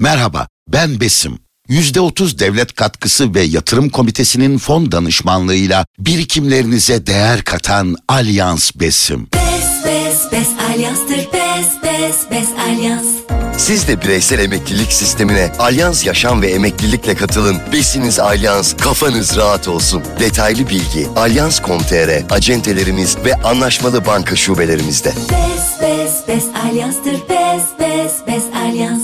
Merhaba, ben Besim. %30 devlet katkısı ve yatırım komitesinin fon danışmanlığıyla birikimlerinize değer katan Alyans Besim. Bes bes bes alyanstır bes bes bes alyans. Siz de bireysel emeklilik sistemine Alyans Yaşam ve Emeklilikle katılın. Besiniz Alyans, kafanız rahat olsun. Detaylı bilgi alyans.com.tr, acentelerimiz ve anlaşmalı banka şubelerimizde. Bes bes bes alyanstır bes bes bes alyans.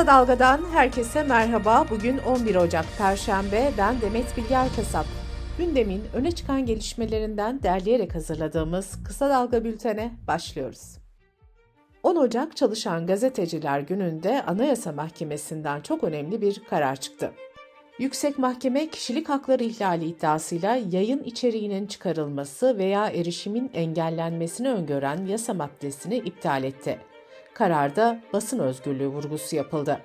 Kısa Dalga'dan herkese merhaba. Bugün 11 Ocak Perşembe. Ben Demet Bilger Kasap. Gündemin öne çıkan gelişmelerinden derleyerek hazırladığımız Kısa Dalga bültene başlıyoruz. 10 Ocak Çalışan Gazeteciler Günü'nde Anayasa Mahkemesi'nden çok önemli bir karar çıktı. Yüksek Mahkeme kişilik hakları ihlali iddiasıyla yayın içeriğinin çıkarılması veya erişimin engellenmesini öngören yasa maddesini iptal etti. Kararda basın özgürlüğü vurgusu yapıldı.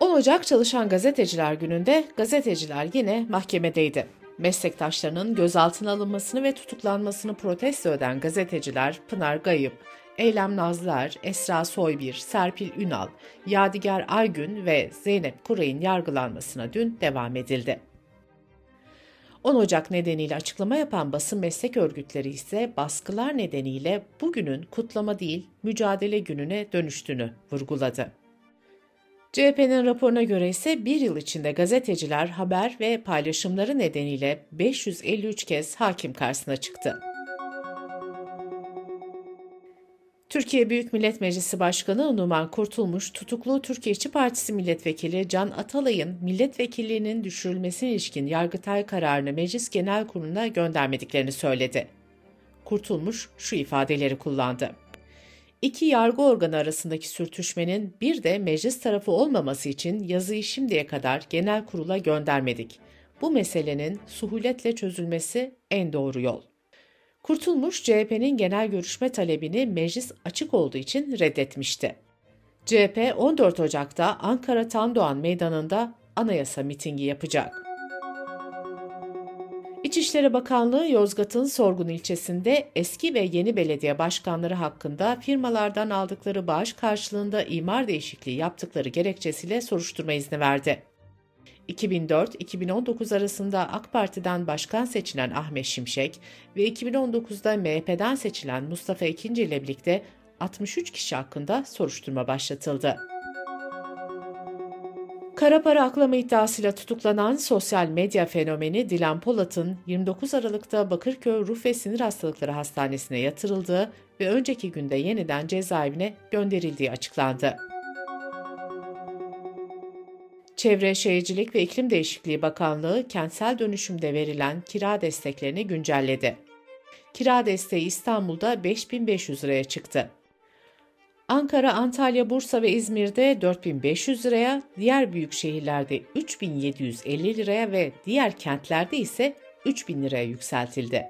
10 Ocak Çalışan Gazeteciler Günü'nde gazeteciler yine mahkemedeydi. Meslektaşlarının gözaltına alınmasını ve tutuklanmasını protesto eden gazeteciler Pınar Gayıp, Eylem Nazlar, Esra Soybir, Serpil Ünal, Yadigar Aygün ve Zeynep Kuray'ın yargılanmasına dün devam edildi. 10 Ocak nedeniyle açıklama yapan basın meslek örgütleri ise baskılar nedeniyle bugünün kutlama değil mücadele gününe dönüştüğünü vurguladı. CHP'nin raporuna göre ise bir yıl içinde gazeteciler haber ve paylaşımları nedeniyle 553 kez hakim karşısına çıktı. Türkiye Büyük Millet Meclisi Başkanı Numan Kurtulmuş, tutuklu Türkiye İşçi Partisi Milletvekili Can Atalay'ın milletvekilliğinin düşürülmesine ilişkin Yargıtay kararını Meclis Genel Kurulu'na göndermediklerini söyledi. Kurtulmuş şu ifadeleri kullandı. İki yargı organı arasındaki sürtüşmenin bir de meclis tarafı olmaması için yazıyı şimdiye kadar genel kurula göndermedik. Bu meselenin suhuletle çözülmesi en doğru yol. Kurtulmuş CHP'nin genel görüşme talebini meclis açık olduğu için reddetmişti. CHP 14 Ocak'ta Ankara Tandoğan Meydanı'nda anayasa mitingi yapacak. İçişleri Bakanlığı Yozgat'ın Sorgun ilçesinde eski ve yeni belediye başkanları hakkında firmalardan aldıkları bağış karşılığında imar değişikliği yaptıkları gerekçesiyle soruşturma izni verdi. 2004-2019 arasında AK Parti'den başkan seçilen Ahmet Şimşek ve 2019'da MHP'den seçilen Mustafa İkinci ile birlikte 63 kişi hakkında soruşturma başlatıldı. Kara para aklama iddiasıyla tutuklanan sosyal medya fenomeni Dilan Polat'ın 29 Aralık'ta Bakırköy Ruh ve Sinir Hastalıkları Hastanesi'ne yatırıldığı ve önceki günde yeniden cezaevine gönderildiği açıklandı. Çevre Şehircilik ve İklim Değişikliği Bakanlığı kentsel dönüşümde verilen kira desteklerini güncelledi. Kira desteği İstanbul'da 5500 liraya çıktı. Ankara, Antalya, Bursa ve İzmir'de 4500 liraya, diğer büyük şehirlerde 3750 liraya ve diğer kentlerde ise 3000 liraya yükseltildi.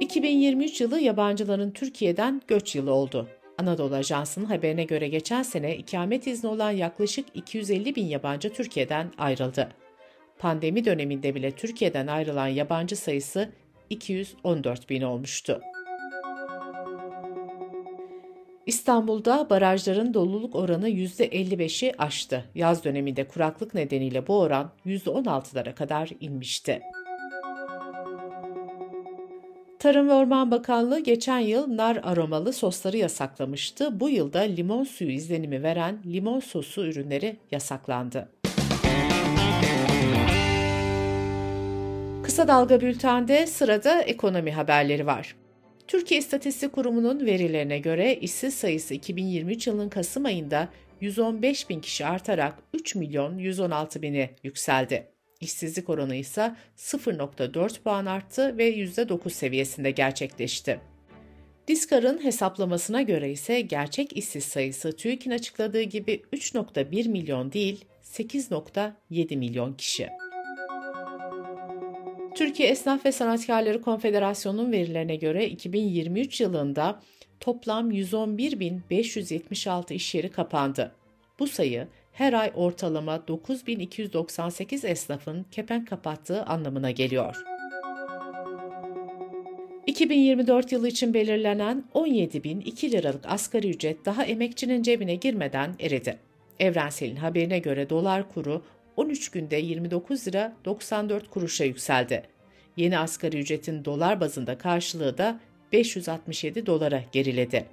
2023 yılı yabancıların Türkiye'den göç yılı oldu. Anadolu Ajansı'nın haberine göre geçen sene ikamet izni olan yaklaşık 250 bin yabancı Türkiye'den ayrıldı. Pandemi döneminde bile Türkiye'den ayrılan yabancı sayısı 214 bin olmuştu. İstanbul'da barajların doluluk oranı %55'i aştı. Yaz döneminde kuraklık nedeniyle bu oran %16'lara kadar inmişti. Tarım ve Orman Bakanlığı geçen yıl nar aromalı sosları yasaklamıştı. Bu yılda limon suyu izlenimi veren limon sosu ürünleri yasaklandı. Kısa Dalga Bülten'de sırada ekonomi haberleri var. Türkiye İstatistik Kurumu'nun verilerine göre işsiz sayısı 2023 yılının Kasım ayında 115 bin kişi artarak 3 milyon 116 bine yükseldi. İşsizlik oranı ise 0.4 puan arttı ve %9 seviyesinde gerçekleşti. Diskar'ın hesaplamasına göre ise gerçek işsiz sayısı TÜİK'in açıkladığı gibi 3.1 milyon değil 8.7 milyon kişi. Türkiye Esnaf ve Sanatkarları Konfederasyonu'nun verilerine göre 2023 yılında toplam 111.576 iş yeri kapandı. Bu sayı her ay ortalama 9298 esnafın kepenk kapattığı anlamına geliyor. 2024 yılı için belirlenen 17.002 liralık asgari ücret daha emekçinin cebine girmeden eridi. Evrensel'in haberine göre dolar kuru 13 günde 29 lira 94 kuruşa yükseldi. Yeni asgari ücretin dolar bazında karşılığı da 567 dolara geriledi.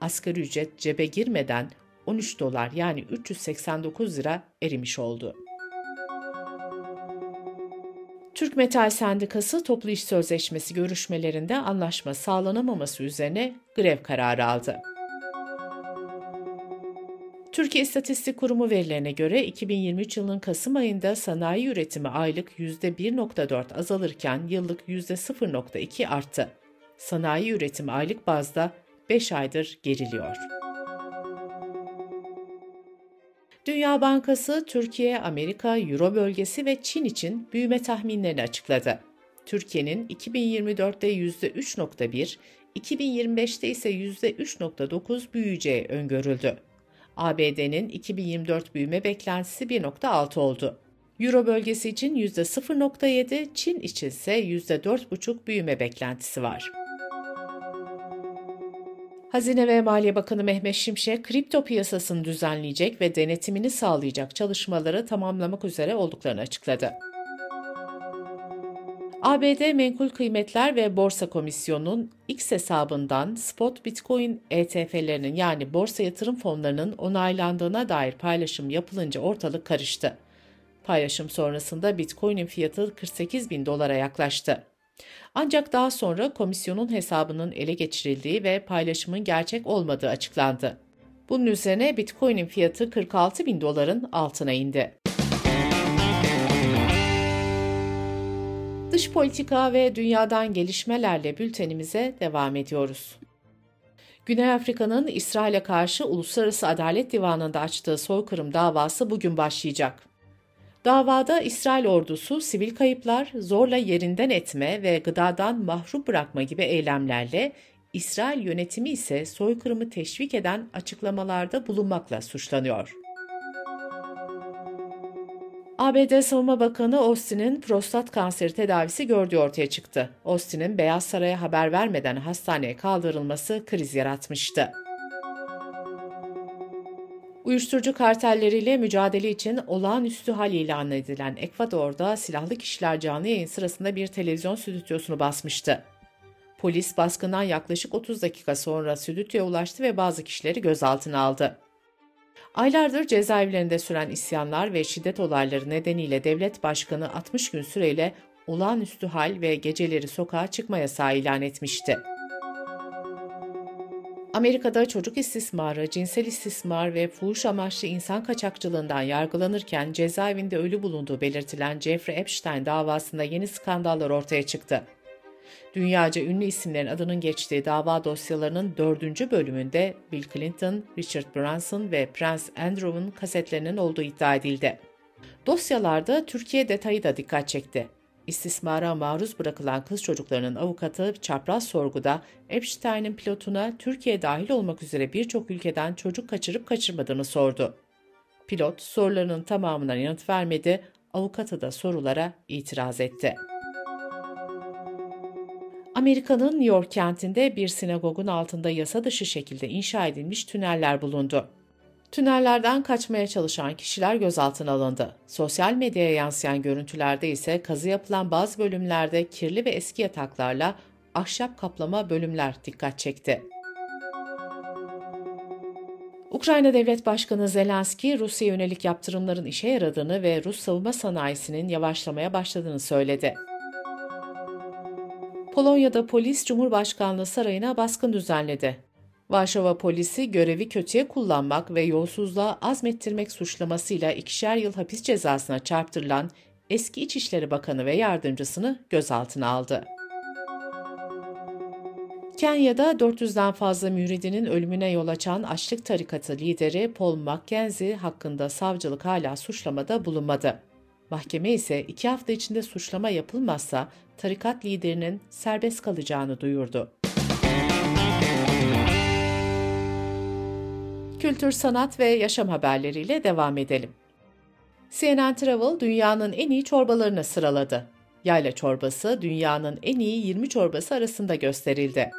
Asgari ücret cebe girmeden 13 dolar yani 389 lira erimiş oldu. Türk Metal Sendikası toplu iş sözleşmesi görüşmelerinde anlaşma sağlanamaması üzerine grev kararı aldı. Türkiye İstatistik Kurumu verilerine göre 2023 yılının Kasım ayında sanayi üretimi aylık %1.4 azalırken yıllık %0.2 arttı. Sanayi üretimi aylık bazda 5 aydır geriliyor. Dünya Bankası Türkiye, Amerika, Euro bölgesi ve Çin için büyüme tahminlerini açıkladı. Türkiye'nin 2024'te %3.1, 2025'te ise %3.9 büyüyeceği öngörüldü. ABD'nin 2024 büyüme beklentisi 1.6 oldu. Euro bölgesi için %0.7, Çin için ise %4.5 büyüme beklentisi var. Hazine ve Maliye Bakanı Mehmet Şimşek, kripto piyasasını düzenleyecek ve denetimini sağlayacak çalışmaları tamamlamak üzere olduklarını açıkladı. ABD Menkul Kıymetler ve Borsa Komisyonu'nun X hesabından spot Bitcoin ETF'lerinin yani borsa yatırım fonlarının onaylandığına dair paylaşım yapılınca ortalık karıştı. Paylaşım sonrasında Bitcoin'in fiyatı 48 bin dolara yaklaştı. Ancak daha sonra komisyonun hesabının ele geçirildiği ve paylaşımın gerçek olmadığı açıklandı. Bunun üzerine Bitcoin'in fiyatı 46 bin doların altına indi. Dış politika ve dünyadan gelişmelerle bültenimize devam ediyoruz. Güney Afrika'nın İsrail'e karşı Uluslararası Adalet Divanı'nda açtığı soykırım davası bugün başlayacak. Davada İsrail ordusu sivil kayıplar, zorla yerinden etme ve gıdadan mahrum bırakma gibi eylemlerle, İsrail yönetimi ise soykırımı teşvik eden açıklamalarda bulunmakla suçlanıyor. ABD Savunma Bakanı Austin'in prostat kanseri tedavisi gördüğü ortaya çıktı. Austin'in Beyaz Saray'a haber vermeden hastaneye kaldırılması kriz yaratmıştı. Uyuşturucu kartelleriyle mücadele için olağanüstü hal ilan edilen Ekvador'da silahlı kişiler canlı yayın sırasında bir televizyon stüdyosunu basmıştı. Polis baskından yaklaşık 30 dakika sonra stüdyoya ulaştı ve bazı kişileri gözaltına aldı. Aylardır cezaevlerinde süren isyanlar ve şiddet olayları nedeniyle devlet başkanı 60 gün süreyle olağanüstü hal ve geceleri sokağa çıkma yasağı ilan etmişti. Amerika'da çocuk istismarı, cinsel istismar ve fuhuş amaçlı insan kaçakçılığından yargılanırken cezaevinde ölü bulunduğu belirtilen Jeffrey Epstein davasında yeni skandallar ortaya çıktı. Dünyaca ünlü isimlerin adının geçtiği dava dosyalarının dördüncü bölümünde Bill Clinton, Richard Branson ve Prince Andrew'un kasetlerinin olduğu iddia edildi. Dosyalarda Türkiye detayı da dikkat çekti. İstismara maruz bırakılan kız çocuklarının avukatı çapraz sorguda Epstein'in pilotuna Türkiye dahil olmak üzere birçok ülkeden çocuk kaçırıp kaçırmadığını sordu. Pilot sorularının tamamına yanıt vermedi, avukatı da sorulara itiraz etti. Amerika'nın New York kentinde bir sinagogun altında yasa dışı şekilde inşa edilmiş tüneller bulundu. Tünellerden kaçmaya çalışan kişiler gözaltına alındı. Sosyal medyaya yansıyan görüntülerde ise kazı yapılan bazı bölümlerde kirli ve eski yataklarla ahşap kaplama bölümler dikkat çekti. Ukrayna Devlet Başkanı Zelenski, Rusya yönelik yaptırımların işe yaradığını ve Rus savunma sanayisinin yavaşlamaya başladığını söyledi. Polonya'da polis Cumhurbaşkanlığı sarayına baskın düzenledi. Varşova polisi görevi kötüye kullanmak ve yolsuzluğa azmettirmek suçlamasıyla ikişer yıl hapis cezasına çarptırılan eski İçişleri Bakanı ve yardımcısını gözaltına aldı. Kenya'da 400'den fazla müridinin ölümüne yol açan açlık tarikatı lideri Paul Mackenzie hakkında savcılık hala suçlamada bulunmadı. Mahkeme ise iki hafta içinde suçlama yapılmazsa tarikat liderinin serbest kalacağını duyurdu. Kültür, sanat ve yaşam haberleriyle devam edelim. CNN Travel dünyanın en iyi çorbalarını sıraladı. Yayla çorbası dünyanın en iyi 20 çorbası arasında gösterildi.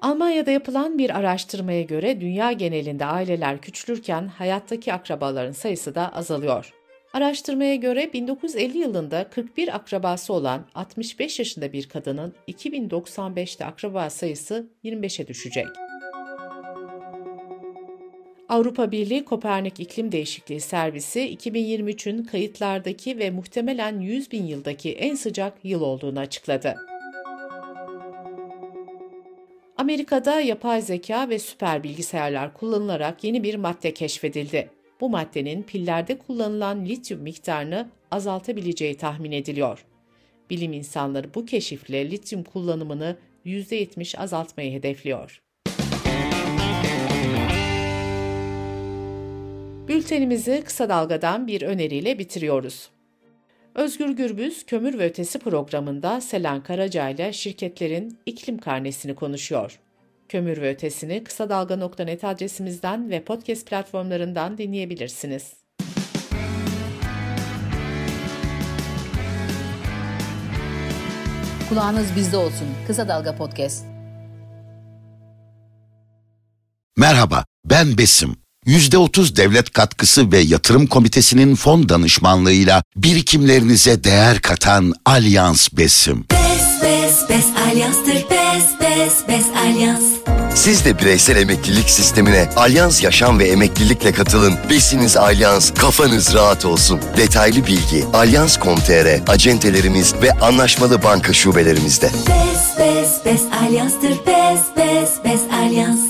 Almanya'da yapılan bir araştırmaya göre dünya genelinde aileler küçülürken hayattaki akrabaların sayısı da azalıyor. Araştırmaya göre 1950 yılında 41 akrabası olan 65 yaşında bir kadının 2095'te akraba sayısı 25'e düşecek. Avrupa Birliği Kopernik İklim Değişikliği Servisi 2023'ün kayıtlardaki ve muhtemelen 100 bin yıldaki en sıcak yıl olduğunu açıkladı. Amerika'da yapay zeka ve süper bilgisayarlar kullanılarak yeni bir madde keşfedildi. Bu maddenin pillerde kullanılan lityum miktarını azaltabileceği tahmin ediliyor. Bilim insanları bu keşifle lityum kullanımını %70 azaltmayı hedefliyor. Bültenimizi kısa dalgadan bir öneriyle bitiriyoruz. Özgür Gürbüz Kömür ve Ötesi programında Selen Karaca ile şirketlerin iklim karnesini konuşuyor. Kömür ve Ötesini kısa dalga.net adresimizden ve podcast platformlarından dinleyebilirsiniz. Kulağınız bizde olsun. Kısa Dalga Podcast. Merhaba, ben Besim. %30 devlet katkısı ve yatırım komitesinin fon danışmanlığıyla birikimlerinize değer katan Alyans Besim. Bes bes bes alyanstır bes bes bes alyans. Siz de bireysel emeklilik sistemine Alyans Yaşam ve Emeklilikle katılın. Besiniz Alyans, kafanız rahat olsun. Detaylı bilgi alyans.com.tr, acentelerimiz ve anlaşmalı banka şubelerimizde. Bes bes bes alyanstır bes bes bes alyans.